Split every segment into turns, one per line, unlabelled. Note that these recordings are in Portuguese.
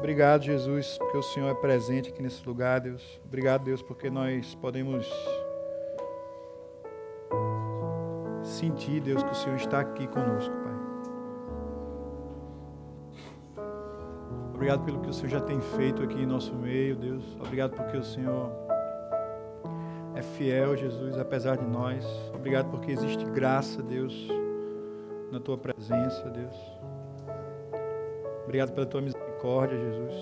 Obrigado, Jesus, porque o Senhor é presente aqui nesse lugar, Deus. Obrigado, Deus, porque nós podemos sentir, Deus, que o Senhor está aqui conosco, Pai. Obrigado pelo que o Senhor já tem feito aqui em nosso meio, Deus. Obrigado porque o Senhor é fiel, Jesus, apesar de nós. Obrigado porque existe graça, Deus, na tua presença, Deus. Obrigado pela tua misericórdia, Jesus.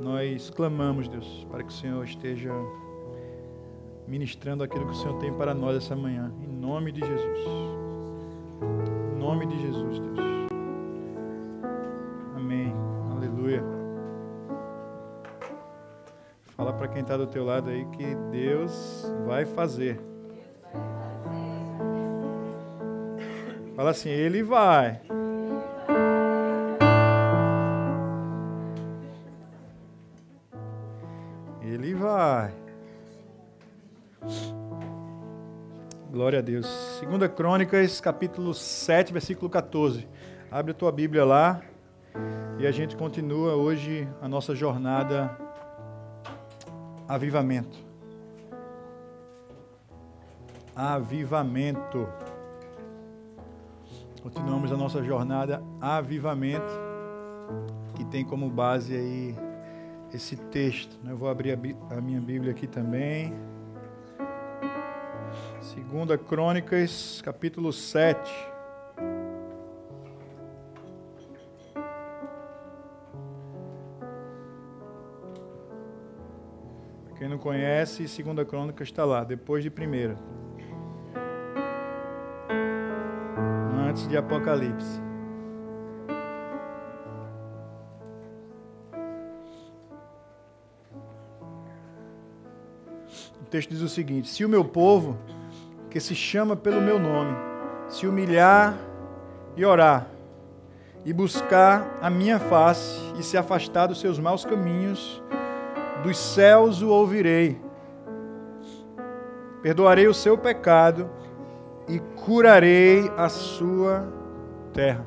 Nós clamamos, Deus, para que o Senhor esteja ministrando aquilo que o Senhor tem para nós essa manhã, em nome de Jesus. Em nome de Jesus, Deus. Amém. Aleluia. Fala para quem está do teu lado aí que Deus vai fazer. Fala assim, Ele vai. Glória a Deus. Segunda Crônicas, capítulo 7, versículo 14. Abre a tua Bíblia lá e a gente continua hoje a nossa jornada avivamento. Avivamento. Continuamos a nossa jornada avivamento, que tem como base aí esse texto. Eu vou abrir a, minha Bíblia aqui também. Segunda Crônicas, capítulo 7. Para quem não conhece, Segunda Crônicas está lá, depois de primeira. Antes de Apocalipse. O texto diz o seguinte: Se o meu povo que se chama pelo meu nome, se humilhar e orar, e buscar a minha face e se afastar dos seus maus caminhos, dos céus o ouvirei. Perdoarei o seu pecado e curarei a sua terra.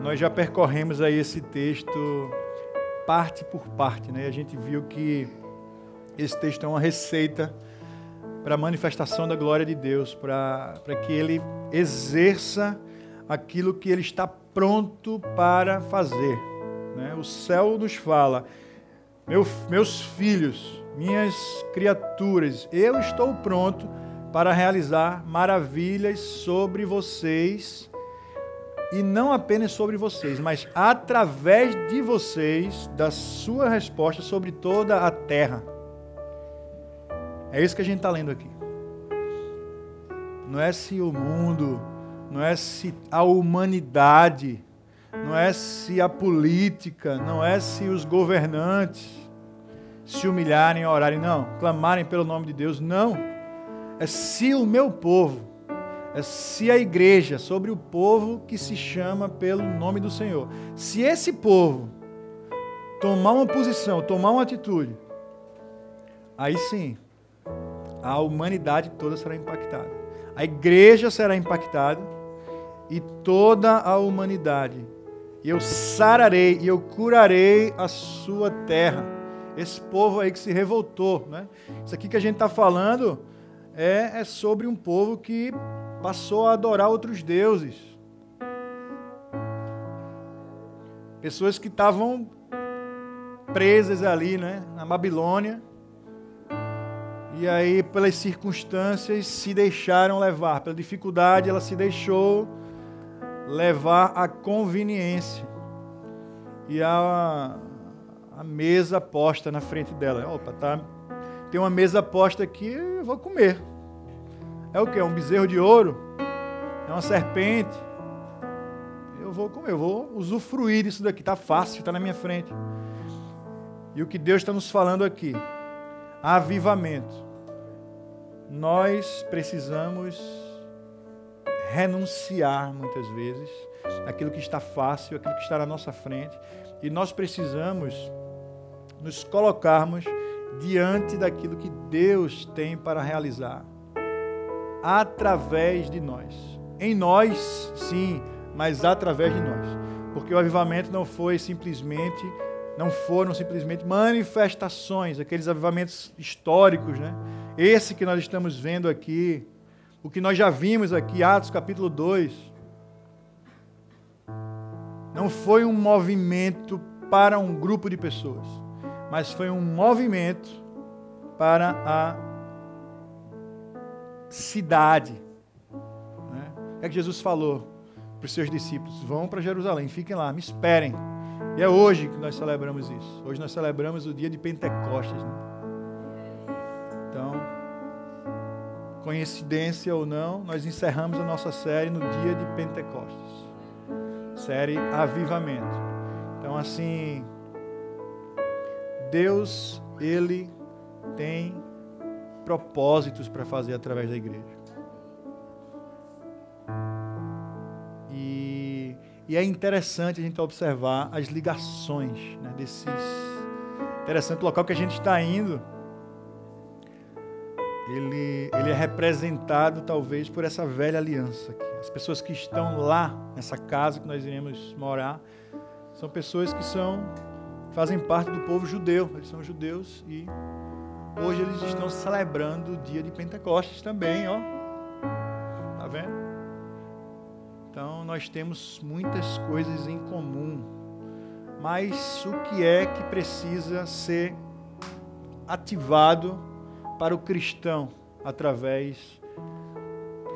Nós já percorremos aí esse texto parte por parte, né? A gente viu que esse texto é uma receita para a manifestação da glória de Deus, para, para que Ele exerça aquilo que Ele está pronto para fazer. Né? O céu nos fala, Meu, meus filhos, minhas criaturas, eu estou pronto para realizar maravilhas sobre vocês e não apenas sobre vocês, mas através de vocês, da sua resposta sobre toda a terra. É isso que a gente está lendo aqui. Não é se o mundo, não é se a humanidade, não é se a política, não é se os governantes se humilharem, orarem, não, clamarem pelo nome de Deus, não. É se o meu povo, é se a igreja, sobre o povo que se chama pelo nome do Senhor. Se esse povo tomar uma posição, tomar uma atitude, aí sim, a humanidade toda será impactada. A igreja será impactada e toda a humanidade. Eu sararei e eu curarei a sua terra. Esse povo aí que se revoltou. Né? Isso aqui que a gente está falando é, é sobre um povo que passou a adorar outros deuses. Pessoas que estavam presas ali, né, na Babilônia, e aí, pelas circunstâncias, se deixaram levar. Pela dificuldade, ela se deixou levar à conveniência. E a, a mesa posta na frente dela. Opa, tá, tem uma mesa posta aqui, eu vou comer. É o que? É um bezerro de ouro? É uma serpente? Eu vou comer, eu vou usufruir disso daqui. Está fácil, está na minha frente. E o que Deus está nos falando aqui? Avivamento nós precisamos renunciar muitas vezes aquilo que está fácil, aquilo que está na nossa frente, e nós precisamos nos colocarmos diante daquilo que Deus tem para realizar através de nós. Em nós, sim, mas através de nós. Porque o avivamento não foi simplesmente, não foram simplesmente manifestações, aqueles avivamentos históricos, né? Esse que nós estamos vendo aqui, o que nós já vimos aqui, Atos capítulo 2, não foi um movimento para um grupo de pessoas, mas foi um movimento para a cidade. Né? É que Jesus falou para os seus discípulos: vão para Jerusalém, fiquem lá, me esperem. E é hoje que nós celebramos isso. Hoje nós celebramos o dia de Pentecostes. Né? Coincidência ou não, nós encerramos a nossa série no dia de Pentecostes série Avivamento. Então, assim, Deus, Ele tem propósitos para fazer através da igreja. E, e, é interessante a gente observar as ligações né, desses. Interessante o local que a gente está indo. Ele, ele é representado talvez por essa velha aliança aqui. As pessoas que estão lá, nessa casa que nós iremos morar, são pessoas que são fazem parte do povo judeu. Eles são judeus e hoje eles estão celebrando o dia de Pentecostes também, ó. Tá vendo? Então nós temos muitas coisas em comum. Mas o que é que precisa ser ativado para o cristão através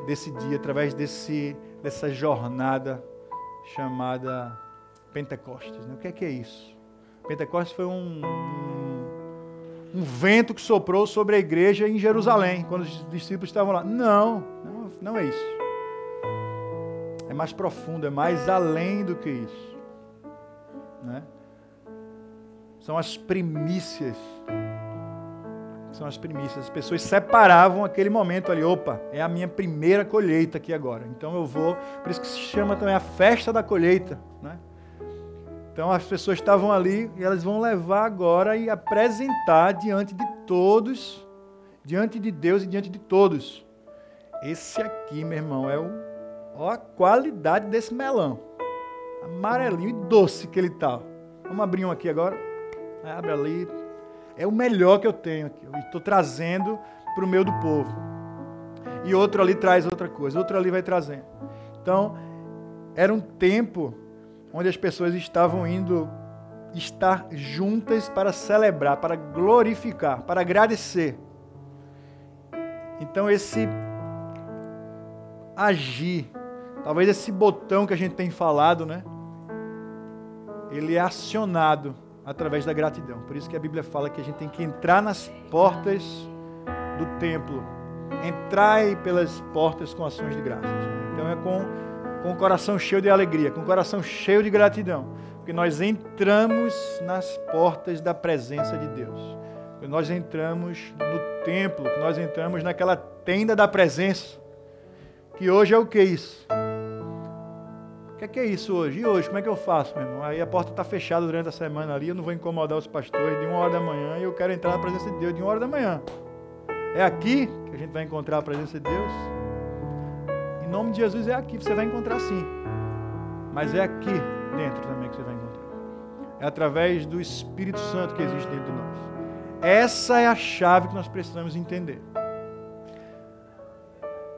desse dia, através desse, dessa jornada chamada Pentecostes. Né? O que é que é isso? Pentecostes foi um, um, um, vento que soprou sobre a igreja em Jerusalém, quando os discípulos estavam lá. Não, não, não é isso. É mais profundo, é mais além do que isso. Né? São as primícias são as primícias. As pessoas separavam aquele momento ali. Opa, é a minha primeira colheita aqui agora. Então eu vou. Por isso que se chama também a festa da colheita. Né? Então as pessoas estavam ali e elas vão levar agora e apresentar diante de todos, diante de Deus e diante de todos. Esse aqui, meu irmão, é o, ó a qualidade desse melão. Amarelinho e doce que ele tá. Vamos abrir um aqui agora. Abre ali, é o melhor que eu tenho aqui. Eu estou trazendo para o meio do povo. E outro ali traz outra coisa, outro ali vai trazendo. Então, era um tempo onde as pessoas estavam indo estar juntas para celebrar, para glorificar, para agradecer. Então, esse agir, talvez esse botão que a gente tem falado, né? Ele é acionado através da gratidão. Por isso que a Bíblia fala que a gente tem que entrar nas portas do templo. Entrai pelas portas com ações de graças. Então é com, com o coração cheio de alegria, com o coração cheio de gratidão. Porque nós entramos nas portas da presença de Deus. Que nós entramos no templo, que nós entramos naquela tenda da presença. Que hoje é o que isso? Que, que é isso hoje? E hoje, como é que eu faço, meu irmão? Aí a porta está fechada durante a semana ali, eu não vou incomodar os pastores de uma hora da manhã e eu quero entrar na presença de Deus de uma hora da manhã. É aqui que a gente vai encontrar a presença de Deus? Em nome de Jesus é aqui, você vai encontrar sim. Mas é aqui dentro também que você vai encontrar. É através do Espírito Santo que existe dentro de nós. Essa é a chave que nós precisamos entender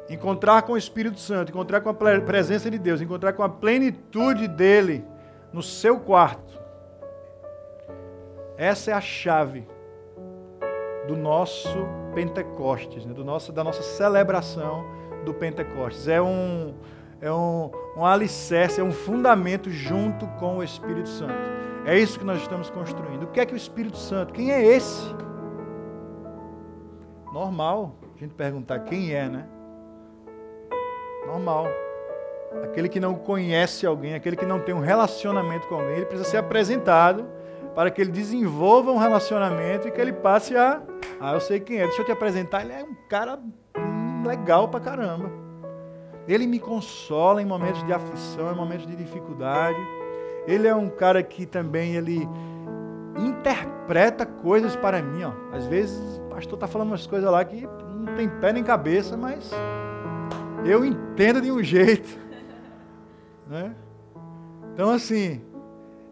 encontrar com o Espírito Santo, encontrar com a presença de Deus, encontrar com a plenitude dele no seu quarto. Essa é a chave do nosso Pentecostes, né? do nosso, da nossa celebração do Pentecostes. É um, é um, um alicerce, é um fundamento junto com o Espírito Santo. É isso que nós estamos construindo. O que é que o Espírito Santo? Quem é esse? Normal a gente perguntar quem é, né? Normal. Aquele que não conhece alguém, aquele que não tem um relacionamento com alguém, ele precisa ser apresentado para que ele desenvolva um relacionamento e que ele passe a. Ah, eu sei quem é, deixa eu te apresentar. Ele é um cara legal pra caramba. Ele me consola em momentos de aflição, em momentos de dificuldade. Ele é um cara que também ele interpreta coisas para mim. Ó. Às vezes o pastor está falando umas coisas lá que não tem pé nem cabeça, mas eu entendo de um jeito. Né? Então, assim,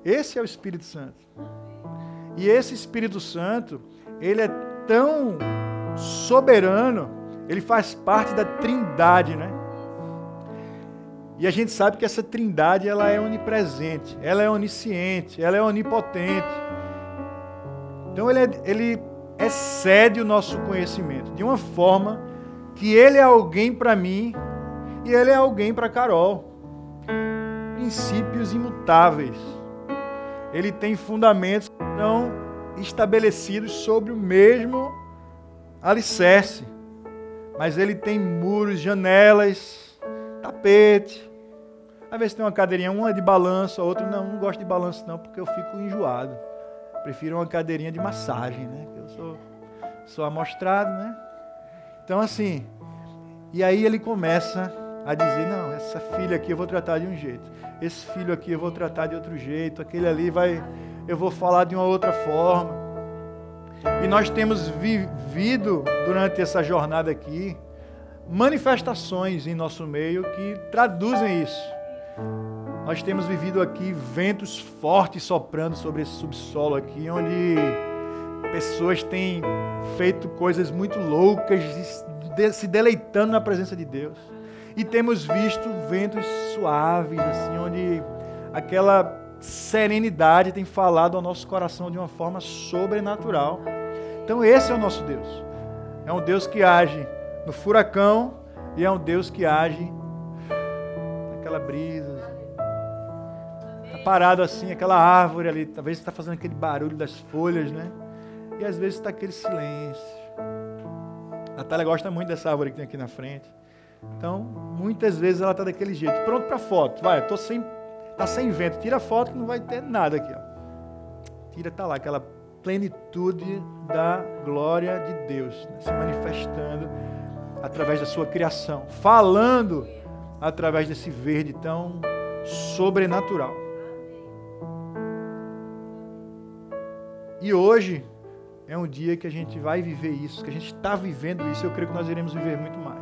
esse é o Espírito Santo. E esse Espírito Santo, ele é tão soberano, ele faz parte da trindade, né? E a gente sabe que essa trindade ela é onipresente, ela é onisciente, ela é onipotente. Então ele, é, ele excede o nosso conhecimento de uma forma que ele é alguém para mim e ele é alguém para Carol. Princípios imutáveis. Ele tem fundamentos não estabelecidos sobre o mesmo alicerce. Mas ele tem muros, janelas, tapete. Às vezes tem uma cadeirinha, uma de balanço, a outra não, não gosto de balanço não, porque eu fico enjoado. Prefiro uma cadeirinha de massagem, né? Eu sou, sou amostrado, né? Então assim, e aí ele começa a dizer, não, essa filha aqui eu vou tratar de um jeito, esse filho aqui eu vou tratar de outro jeito, aquele ali vai, eu vou falar de uma outra forma. E nós temos vivido durante essa jornada aqui manifestações em nosso meio que traduzem isso. Nós temos vivido aqui ventos fortes soprando sobre esse subsolo aqui, onde pessoas têm feito coisas muito loucas, se deleitando na presença de Deus. E temos visto ventos suaves, assim, onde aquela serenidade tem falado ao nosso coração de uma forma sobrenatural. Então, esse é o nosso Deus. É um Deus que age no furacão e é um Deus que age naquela brisa. Está parado assim, aquela árvore ali, talvez está fazendo aquele barulho das folhas, né? E às vezes está aquele silêncio. A Natália gosta muito dessa árvore que tem aqui na frente. Então, muitas vezes ela está daquele jeito, pronto para foto. Vai, eu sem, tá sem vento. Tira a foto que não vai ter nada aqui, ó. Tira tá lá aquela plenitude da glória de Deus né, se manifestando através da sua criação, falando através desse verde tão sobrenatural. E hoje é um dia que a gente vai viver isso, que a gente está vivendo isso, eu creio que nós iremos viver muito mais.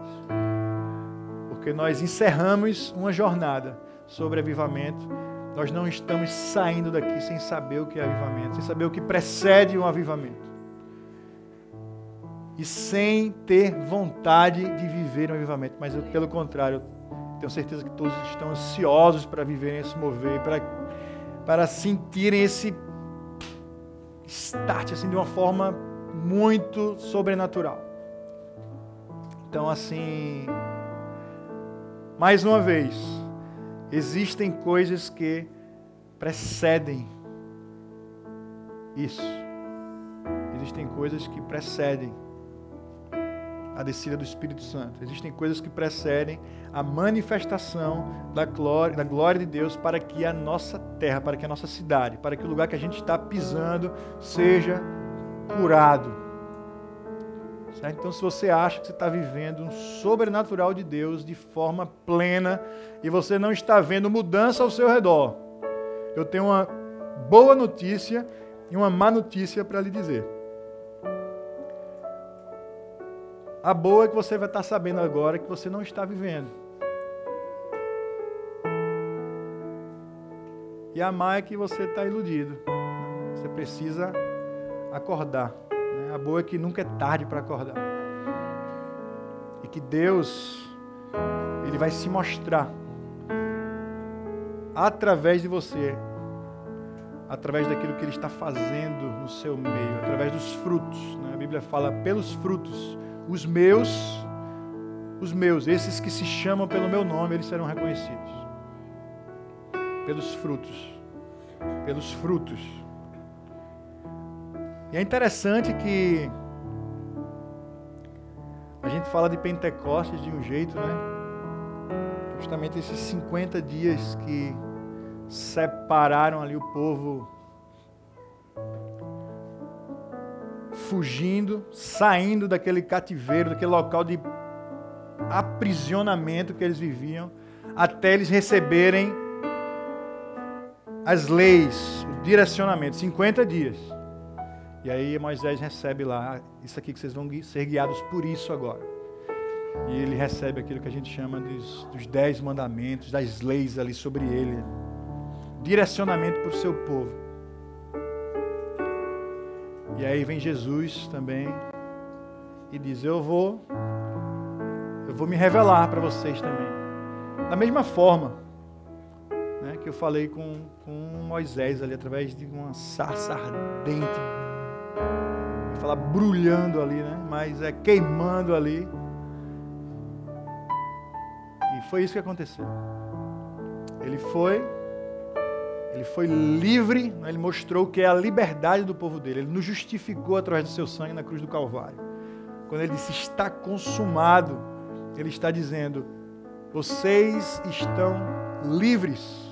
Porque nós encerramos uma jornada sobre avivamento. Nós não estamos saindo daqui sem saber o que é avivamento, sem saber o que precede um avivamento. E sem ter vontade de viver um avivamento. Mas eu, pelo contrário, tenho certeza que todos estão ansiosos para viverem esse mover, para, para sentirem esse start assim de uma forma muito sobrenatural. Então assim, mais uma vez, existem coisas que precedem isso. Existem coisas que precedem a descida do Espírito Santo. Existem coisas que precedem a manifestação da glória, da glória de Deus para que a nossa terra, para que a nossa cidade, para que o lugar que a gente está pisando seja curado. Certo? Então, se você acha que você está vivendo um sobrenatural de Deus de forma plena e você não está vendo mudança ao seu redor, eu tenho uma boa notícia e uma má notícia para lhe dizer. A boa é que você vai estar sabendo agora que você não está vivendo. E a má é que você está iludido. Você precisa acordar. A boa é que nunca é tarde para acordar. E que Deus, Ele vai se mostrar através de você, através daquilo que Ele está fazendo no seu meio, através dos frutos. Né? A Bíblia fala pelos frutos os meus, os meus, esses que se chamam pelo meu nome, eles serão reconhecidos. Pelos frutos. Pelos frutos. E é interessante que a gente fala de Pentecostes de um jeito, né? Justamente esses 50 dias que separaram ali o povo fugindo, saindo daquele cativeiro, daquele local de aprisionamento que eles viviam, até eles receberem as leis, o direcionamento, 50 dias. E aí Moisés recebe lá, isso aqui que vocês vão ser guiados por isso agora. E ele recebe aquilo que a gente chama dos, dos dez mandamentos, das leis ali sobre ele. Direcionamento para o seu povo. E aí vem Jesus também e diz: Eu vou, eu vou me revelar para vocês também. Da mesma forma né, que eu falei com, com Moisés ali, através de uma sarça ardente, falar brulhando ali, né? Mas é queimando ali. E foi isso que aconteceu. Ele foi ele foi livre, né? ele mostrou que é a liberdade do povo dele. Ele nos justificou através do seu sangue na cruz do Calvário. Quando ele disse está consumado, ele está dizendo: vocês estão livres.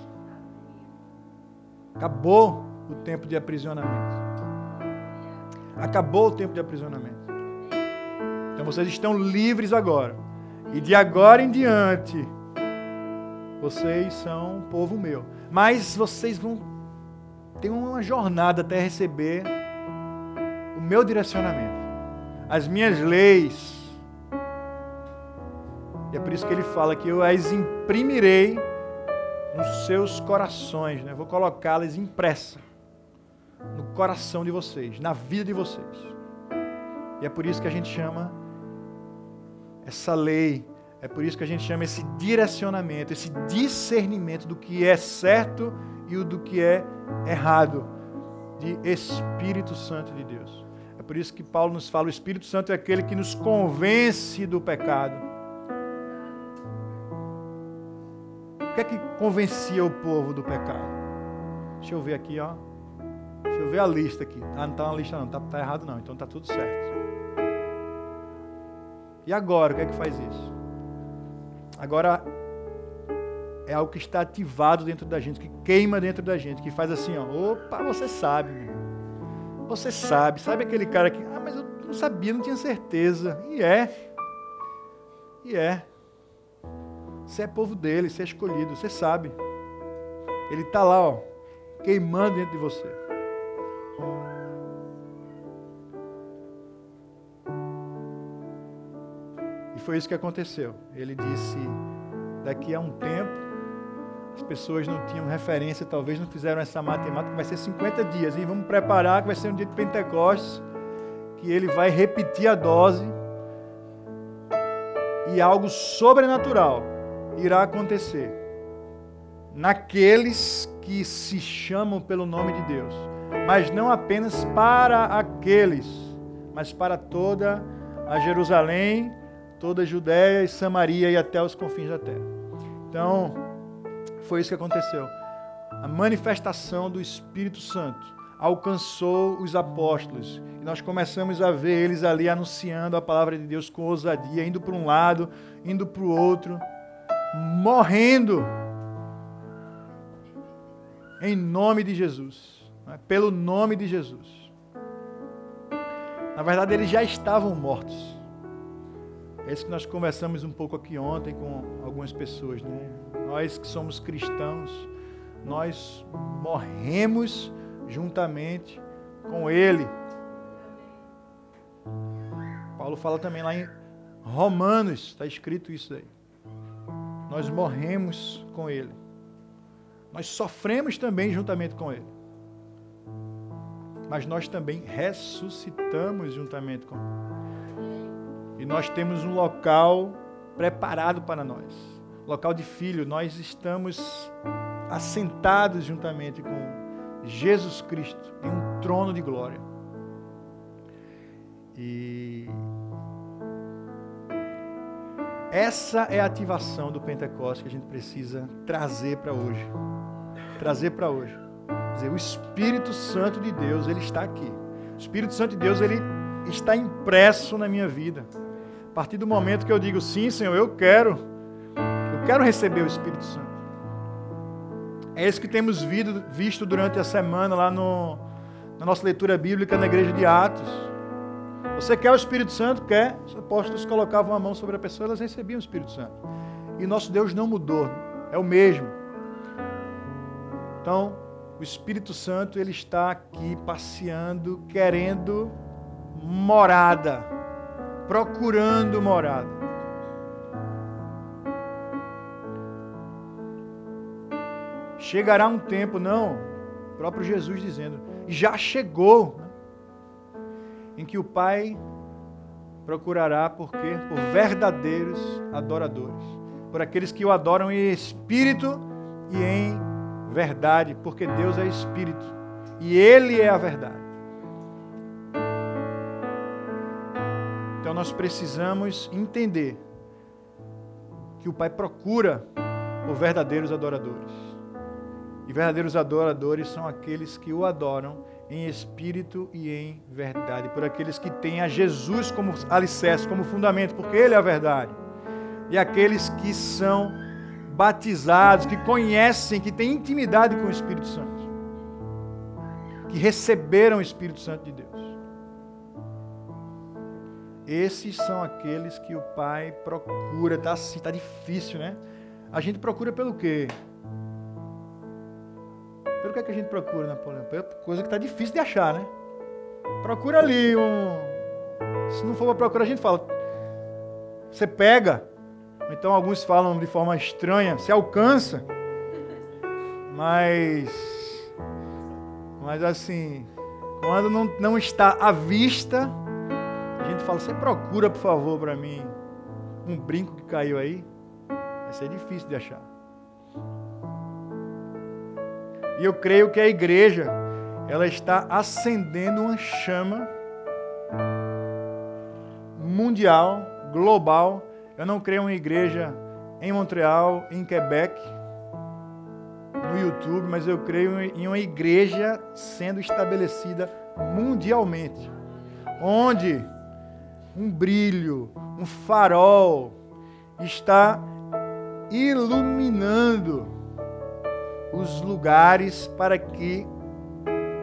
Acabou o tempo de aprisionamento. Acabou o tempo de aprisionamento. Então vocês estão livres agora. E de agora em diante, vocês são povo meu. Mas vocês vão ter uma jornada até receber o meu direcionamento, as minhas leis. E é por isso que ele fala que eu as imprimirei nos seus corações, né? vou colocá-las impressa no coração de vocês, na vida de vocês. E é por isso que a gente chama essa lei é por isso que a gente chama esse direcionamento, esse discernimento do que é certo e o do que é errado, de Espírito Santo de Deus. É por isso que Paulo nos fala: o Espírito Santo é aquele que nos convence do pecado. O que é que convencia o povo do pecado? Deixa eu ver aqui, ó. Deixa eu ver a lista aqui. Ah, não está na lista, não. Tá, tá errado, não. Então tá tudo certo. E agora, o que é que faz isso? Agora, é algo que está ativado dentro da gente, que queima dentro da gente, que faz assim, ó, opa, você sabe, você sabe, sabe aquele cara que, ah, mas eu não sabia, não tinha certeza, e é, e é, você é povo dele, você é escolhido, você sabe, ele está lá, ó, queimando dentro de você. Foi isso que aconteceu. Ele disse: daqui a um tempo, as pessoas não tinham referência, talvez não fizeram essa matemática, vai ser 50 dias, e vamos preparar que vai ser um dia de Pentecostes, que ele vai repetir a dose e algo sobrenatural irá acontecer naqueles que se chamam pelo nome de Deus, mas não apenas para aqueles, mas para toda a Jerusalém toda a Judéia e Samaria e até os confins da terra. Então, foi isso que aconteceu. A manifestação do Espírito Santo alcançou os apóstolos. E nós começamos a ver eles ali anunciando a palavra de Deus com ousadia, indo para um lado, indo para o outro, morrendo em nome de Jesus, né? pelo nome de Jesus. Na verdade, eles já estavam mortos. É isso que nós conversamos um pouco aqui ontem com algumas pessoas, né? Nós que somos cristãos, nós morremos juntamente com Ele. Paulo fala também lá em Romanos, está escrito isso aí. Nós morremos com Ele. Nós sofremos também juntamente com Ele. Mas nós também ressuscitamos juntamente com Ele. E nós temos um local preparado para nós local de filho. Nós estamos assentados juntamente com Jesus Cristo em um trono de glória. E essa é a ativação do Pentecostes que a gente precisa trazer para hoje. Trazer para hoje. Dizer, o Espírito Santo de Deus, ele está aqui. O Espírito Santo de Deus, ele está impresso na minha vida partir do momento que eu digo sim, Senhor, eu quero, eu quero receber o Espírito Santo. É isso que temos visto durante a semana lá no, na nossa leitura bíblica na igreja de Atos. Você quer o Espírito Santo? Quer? Os apóstolos colocavam a mão sobre a pessoa, elas recebiam o Espírito Santo. E nosso Deus não mudou, é o mesmo. Então, o Espírito Santo ele está aqui passeando, querendo morada procurando morada. Chegará um tempo, não, o próprio Jesus dizendo, já chegou, né, em que o Pai procurará por quê? Por verdadeiros adoradores, por aqueles que o adoram em espírito e em verdade, porque Deus é espírito e ele é a verdade. Então nós precisamos entender que o Pai procura por verdadeiros adoradores. E verdadeiros adoradores são aqueles que o adoram em espírito e em verdade, por aqueles que têm a Jesus como alicerce, como fundamento, porque Ele é a verdade. E aqueles que são batizados, que conhecem, que têm intimidade com o Espírito Santo, que receberam o Espírito Santo de Deus. Esses são aqueles que o Pai procura. Está assim, tá difícil, né? A gente procura pelo quê? Pelo que, é que a gente procura, Napoleão? Pela coisa que está difícil de achar, né? Procura ali um. Se não for para procurar, a gente fala. Você pega. Então alguns falam de forma estranha, se alcança. Mas. Mas assim. Quando não, não está à vista, gente fala, você procura, por favor, para mim um brinco que caiu aí. Vai ser difícil de achar. E eu creio que a igreja, ela está acendendo uma chama mundial, global. Eu não creio uma igreja em Montreal, em Quebec, no YouTube, mas eu creio em uma igreja sendo estabelecida mundialmente, onde um brilho, um farol está iluminando os lugares para que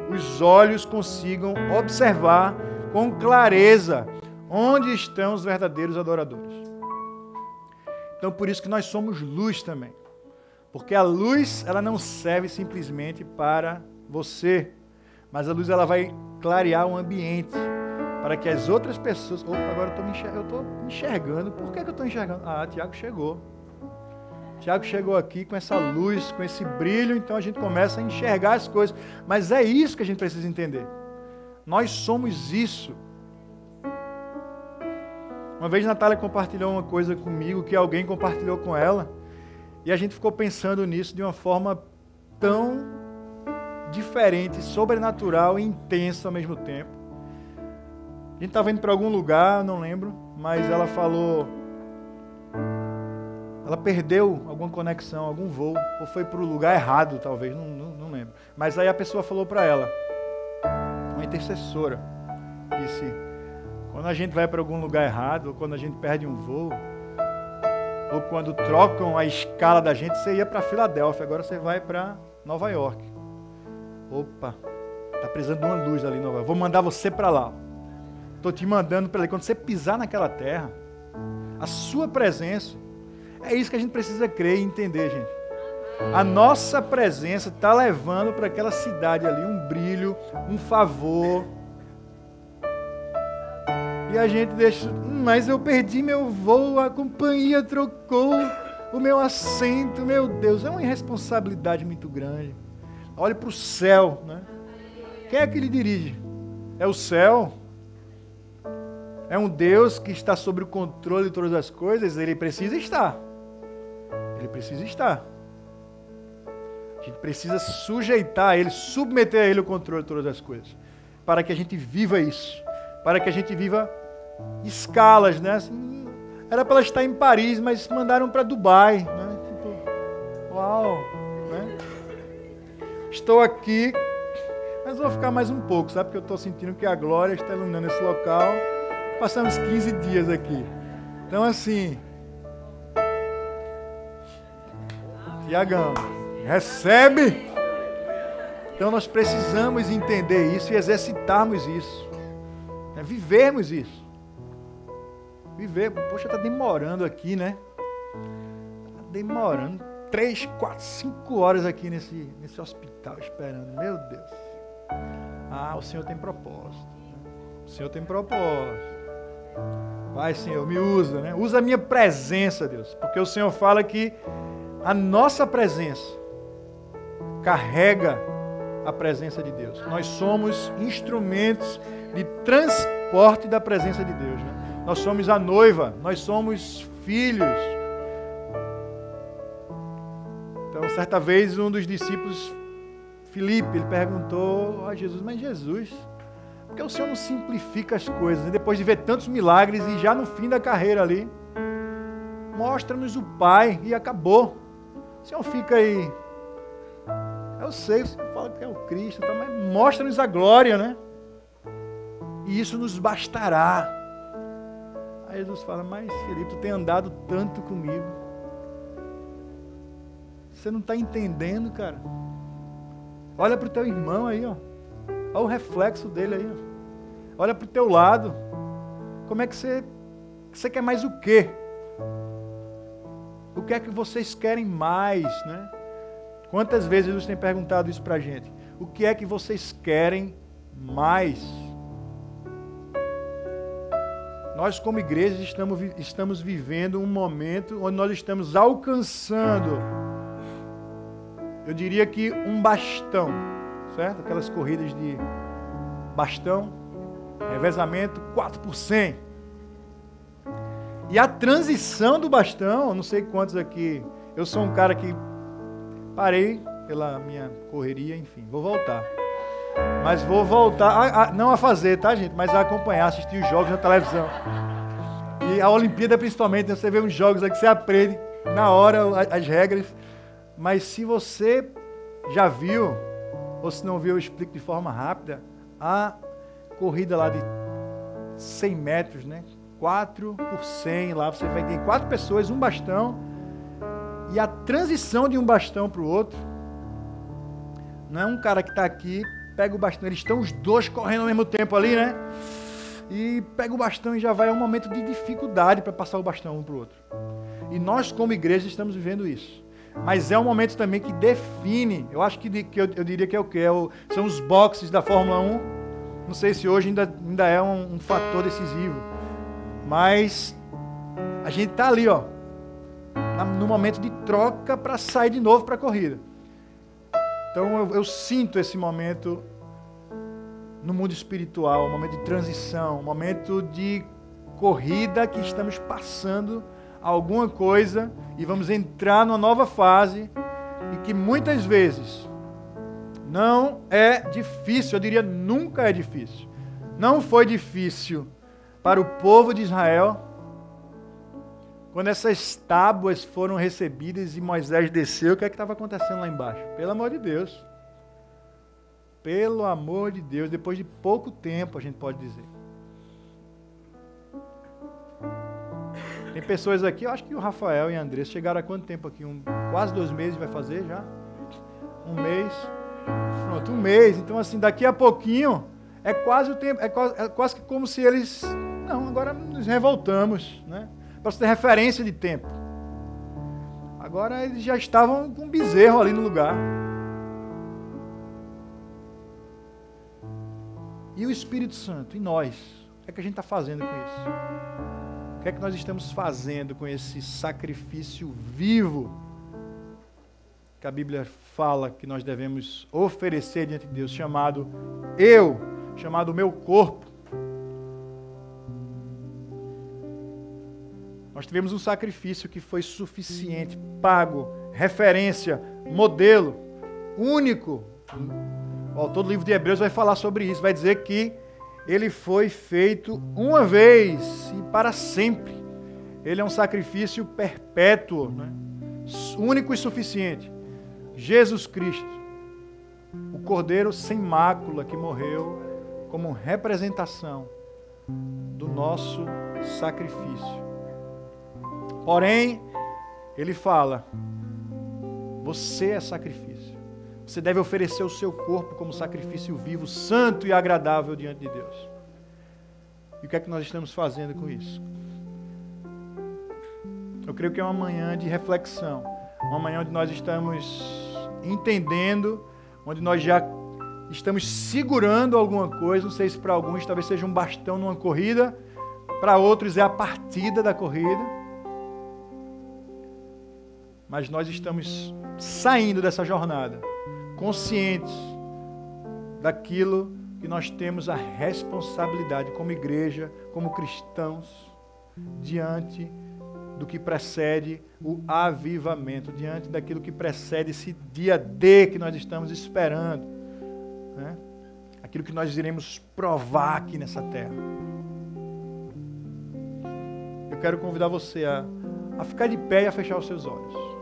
os olhos consigam observar com clareza onde estão os verdadeiros adoradores. Então por isso que nós somos luz também. Porque a luz, ela não serve simplesmente para você, mas a luz ela vai clarear o ambiente para que as outras pessoas. Opa, agora eu estou me, enxergando. Por que, que eu estou enxergando? Ah, Tiago chegou. Tiago chegou aqui com essa luz, com esse brilho, então a gente começa a enxergar as coisas. Mas é isso que a gente precisa entender. Nós somos isso. Uma vez Natália compartilhou uma coisa comigo que alguém compartilhou com ela, e a gente ficou pensando nisso de uma forma tão diferente, sobrenatural e intensa ao mesmo tempo. A gente estava indo para algum lugar, não lembro, mas ela falou. Ela perdeu alguma conexão, algum voo, ou foi para o lugar errado, talvez, não, não, não lembro. Mas aí a pessoa falou para ela, uma intercessora, disse: quando a gente vai para algum lugar errado, ou quando a gente perde um voo, ou quando trocam a escala da gente, você ia para Filadélfia, agora você vai para Nova York. Opa, tá precisando de uma luz ali, Nova York. Vou mandar você para lá. Estou te mandando para ele. Quando você pisar naquela terra, a sua presença, é isso que a gente precisa crer e entender, gente. A nossa presença está levando para aquela cidade ali um brilho, um favor. E a gente deixa, hum, mas eu perdi meu voo, a companhia trocou o meu assento, meu Deus, é uma irresponsabilidade muito grande. Olhe para o céu, né? Quem é que lhe dirige? É o céu? É um Deus que está sob o controle de todas as coisas, ele precisa estar. Ele precisa estar. A gente precisa sujeitar a ele, submeter a ele o controle de todas as coisas, para que a gente viva isso, para que a gente viva escalas, né? Assim, era para ela estar em Paris, mas mandaram para Dubai, né? Tipo, uau, né? Estou aqui, mas vou ficar mais um pouco, sabe? Porque eu estou sentindo que a glória está iluminando esse local Passamos 15 dias aqui. Então, assim. Tiagão, recebe. Então, nós precisamos entender isso e exercitarmos isso. É vivermos isso. Viver. Poxa, está demorando aqui, né? Está demorando. Três, quatro, cinco horas aqui nesse, nesse hospital esperando. Meu Deus. Ah, o Senhor tem propósito. O Senhor tem propósito. Vai, Senhor, me usa, né? Usa a minha presença, Deus. Porque o Senhor fala que a nossa presença carrega a presença de Deus. Nós somos instrumentos de transporte da presença de Deus. Né? Nós somos a noiva, nós somos filhos. Então, certa vez, um dos discípulos, Filipe, ele perguntou a Jesus: Mas Jesus, por que o Senhor não simplifica as coisas? depois de ver tantos milagres e já no fim da carreira ali, mostra-nos o Pai e acabou. O Senhor fica aí. Eu sei, você fala que é o Cristo, tá, mas mostra-nos a glória, né? E isso nos bastará. Aí Jesus fala, mas Felipe, tu tem andado tanto comigo. Você não está entendendo, cara. Olha para o teu irmão aí, ó. Olha o reflexo dele aí. Olha para o teu lado. Como é que você, você quer mais o quê? O que é que vocês querem mais, né? Quantas vezes Jesus tem perguntado isso para a gente? O que é que vocês querem mais? Nós, como igreja, estamos, estamos vivendo um momento onde nós estamos alcançando, eu diria que um bastão, certo? Aquelas corridas de bastão, revezamento 4 por 100. E a transição do bastão, não sei quantos aqui, eu sou um cara que parei pela minha correria, enfim, vou voltar. Mas vou voltar, a, a, não a fazer, tá, gente? Mas a acompanhar, assistir os jogos na televisão. E a Olimpíada, principalmente, né? você vê uns jogos aí que você aprende na hora as regras. Mas se você já viu, ou se não viu, eu explico de forma rápida. A corrida lá de 100 metros, né? 4 por 100 lá, você vai ter quatro pessoas, um bastão, e a transição de um bastão para o outro, não é um cara que está aqui, pega o bastão, eles estão os dois correndo ao mesmo tempo ali, né? E pega o bastão e já vai a um momento de dificuldade para passar o bastão um para o outro. E nós, como igreja, estamos vivendo isso. Mas é um momento também que define, eu acho que, que eu, eu, diria que é o que? É são os boxes da Fórmula 1. Não sei se hoje ainda, ainda é um, um fator decisivo mas a gente está ali, ó, no momento de troca para sair de novo para a corrida. Então eu, eu, sinto esse momento no mundo espiritual, um momento de transição, um momento de corrida que estamos passando alguma coisa e vamos entrar numa nova fase e que muitas vezes não é difícil, eu diria nunca é difícil. Não foi difícil para o povo de Israel, quando essas tábuas foram recebidas e Moisés desceu, o que é que estava acontecendo lá embaixo? Pelo amor de Deus. Pelo amor de Deus, depois de pouco tempo, a gente pode dizer. Tem pessoas aqui, eu acho que o Rafael e a Andressa chegaram há quanto tempo aqui? Um, quase dois meses vai fazer já? Um mês. Pronto, um mês. Então, assim, daqui a pouquinho, é quase o tempo, é quase, é quase como se eles não, agora nos revoltamos, né? Para ter referência de tempo. Agora eles já estavam com um bezerro ali no lugar. E o Espírito Santo, e nós? O que é que a gente está fazendo com isso? O que é que nós estamos fazendo com esse sacrifício vivo que a Bíblia fala que nós devemos oferecer diante de Deus, chamado eu, chamado meu corpo? Nós tivemos um sacrifício que foi suficiente, pago, referência, modelo, único. O autor do livro de Hebreus vai falar sobre isso, vai dizer que ele foi feito uma vez e para sempre. Ele é um sacrifício perpétuo, né? único e suficiente. Jesus Cristo, o Cordeiro sem mácula que morreu como representação do nosso sacrifício. Porém, ele fala: você é sacrifício. Você deve oferecer o seu corpo como sacrifício vivo, santo e agradável diante de Deus. E o que é que nós estamos fazendo com isso? Eu creio que é uma manhã de reflexão, uma manhã onde nós estamos entendendo, onde nós já estamos segurando alguma coisa. Não sei se para alguns talvez seja um bastão numa corrida, para outros é a partida da corrida mas nós estamos saindo dessa jornada conscientes daquilo que nós temos a responsabilidade como igreja, como cristãos, diante do que precede o avivamento, diante daquilo que precede esse dia D que nós estamos esperando, né? aquilo que nós iremos provar aqui nessa terra. Eu quero convidar você a, a ficar de pé e a fechar os seus olhos.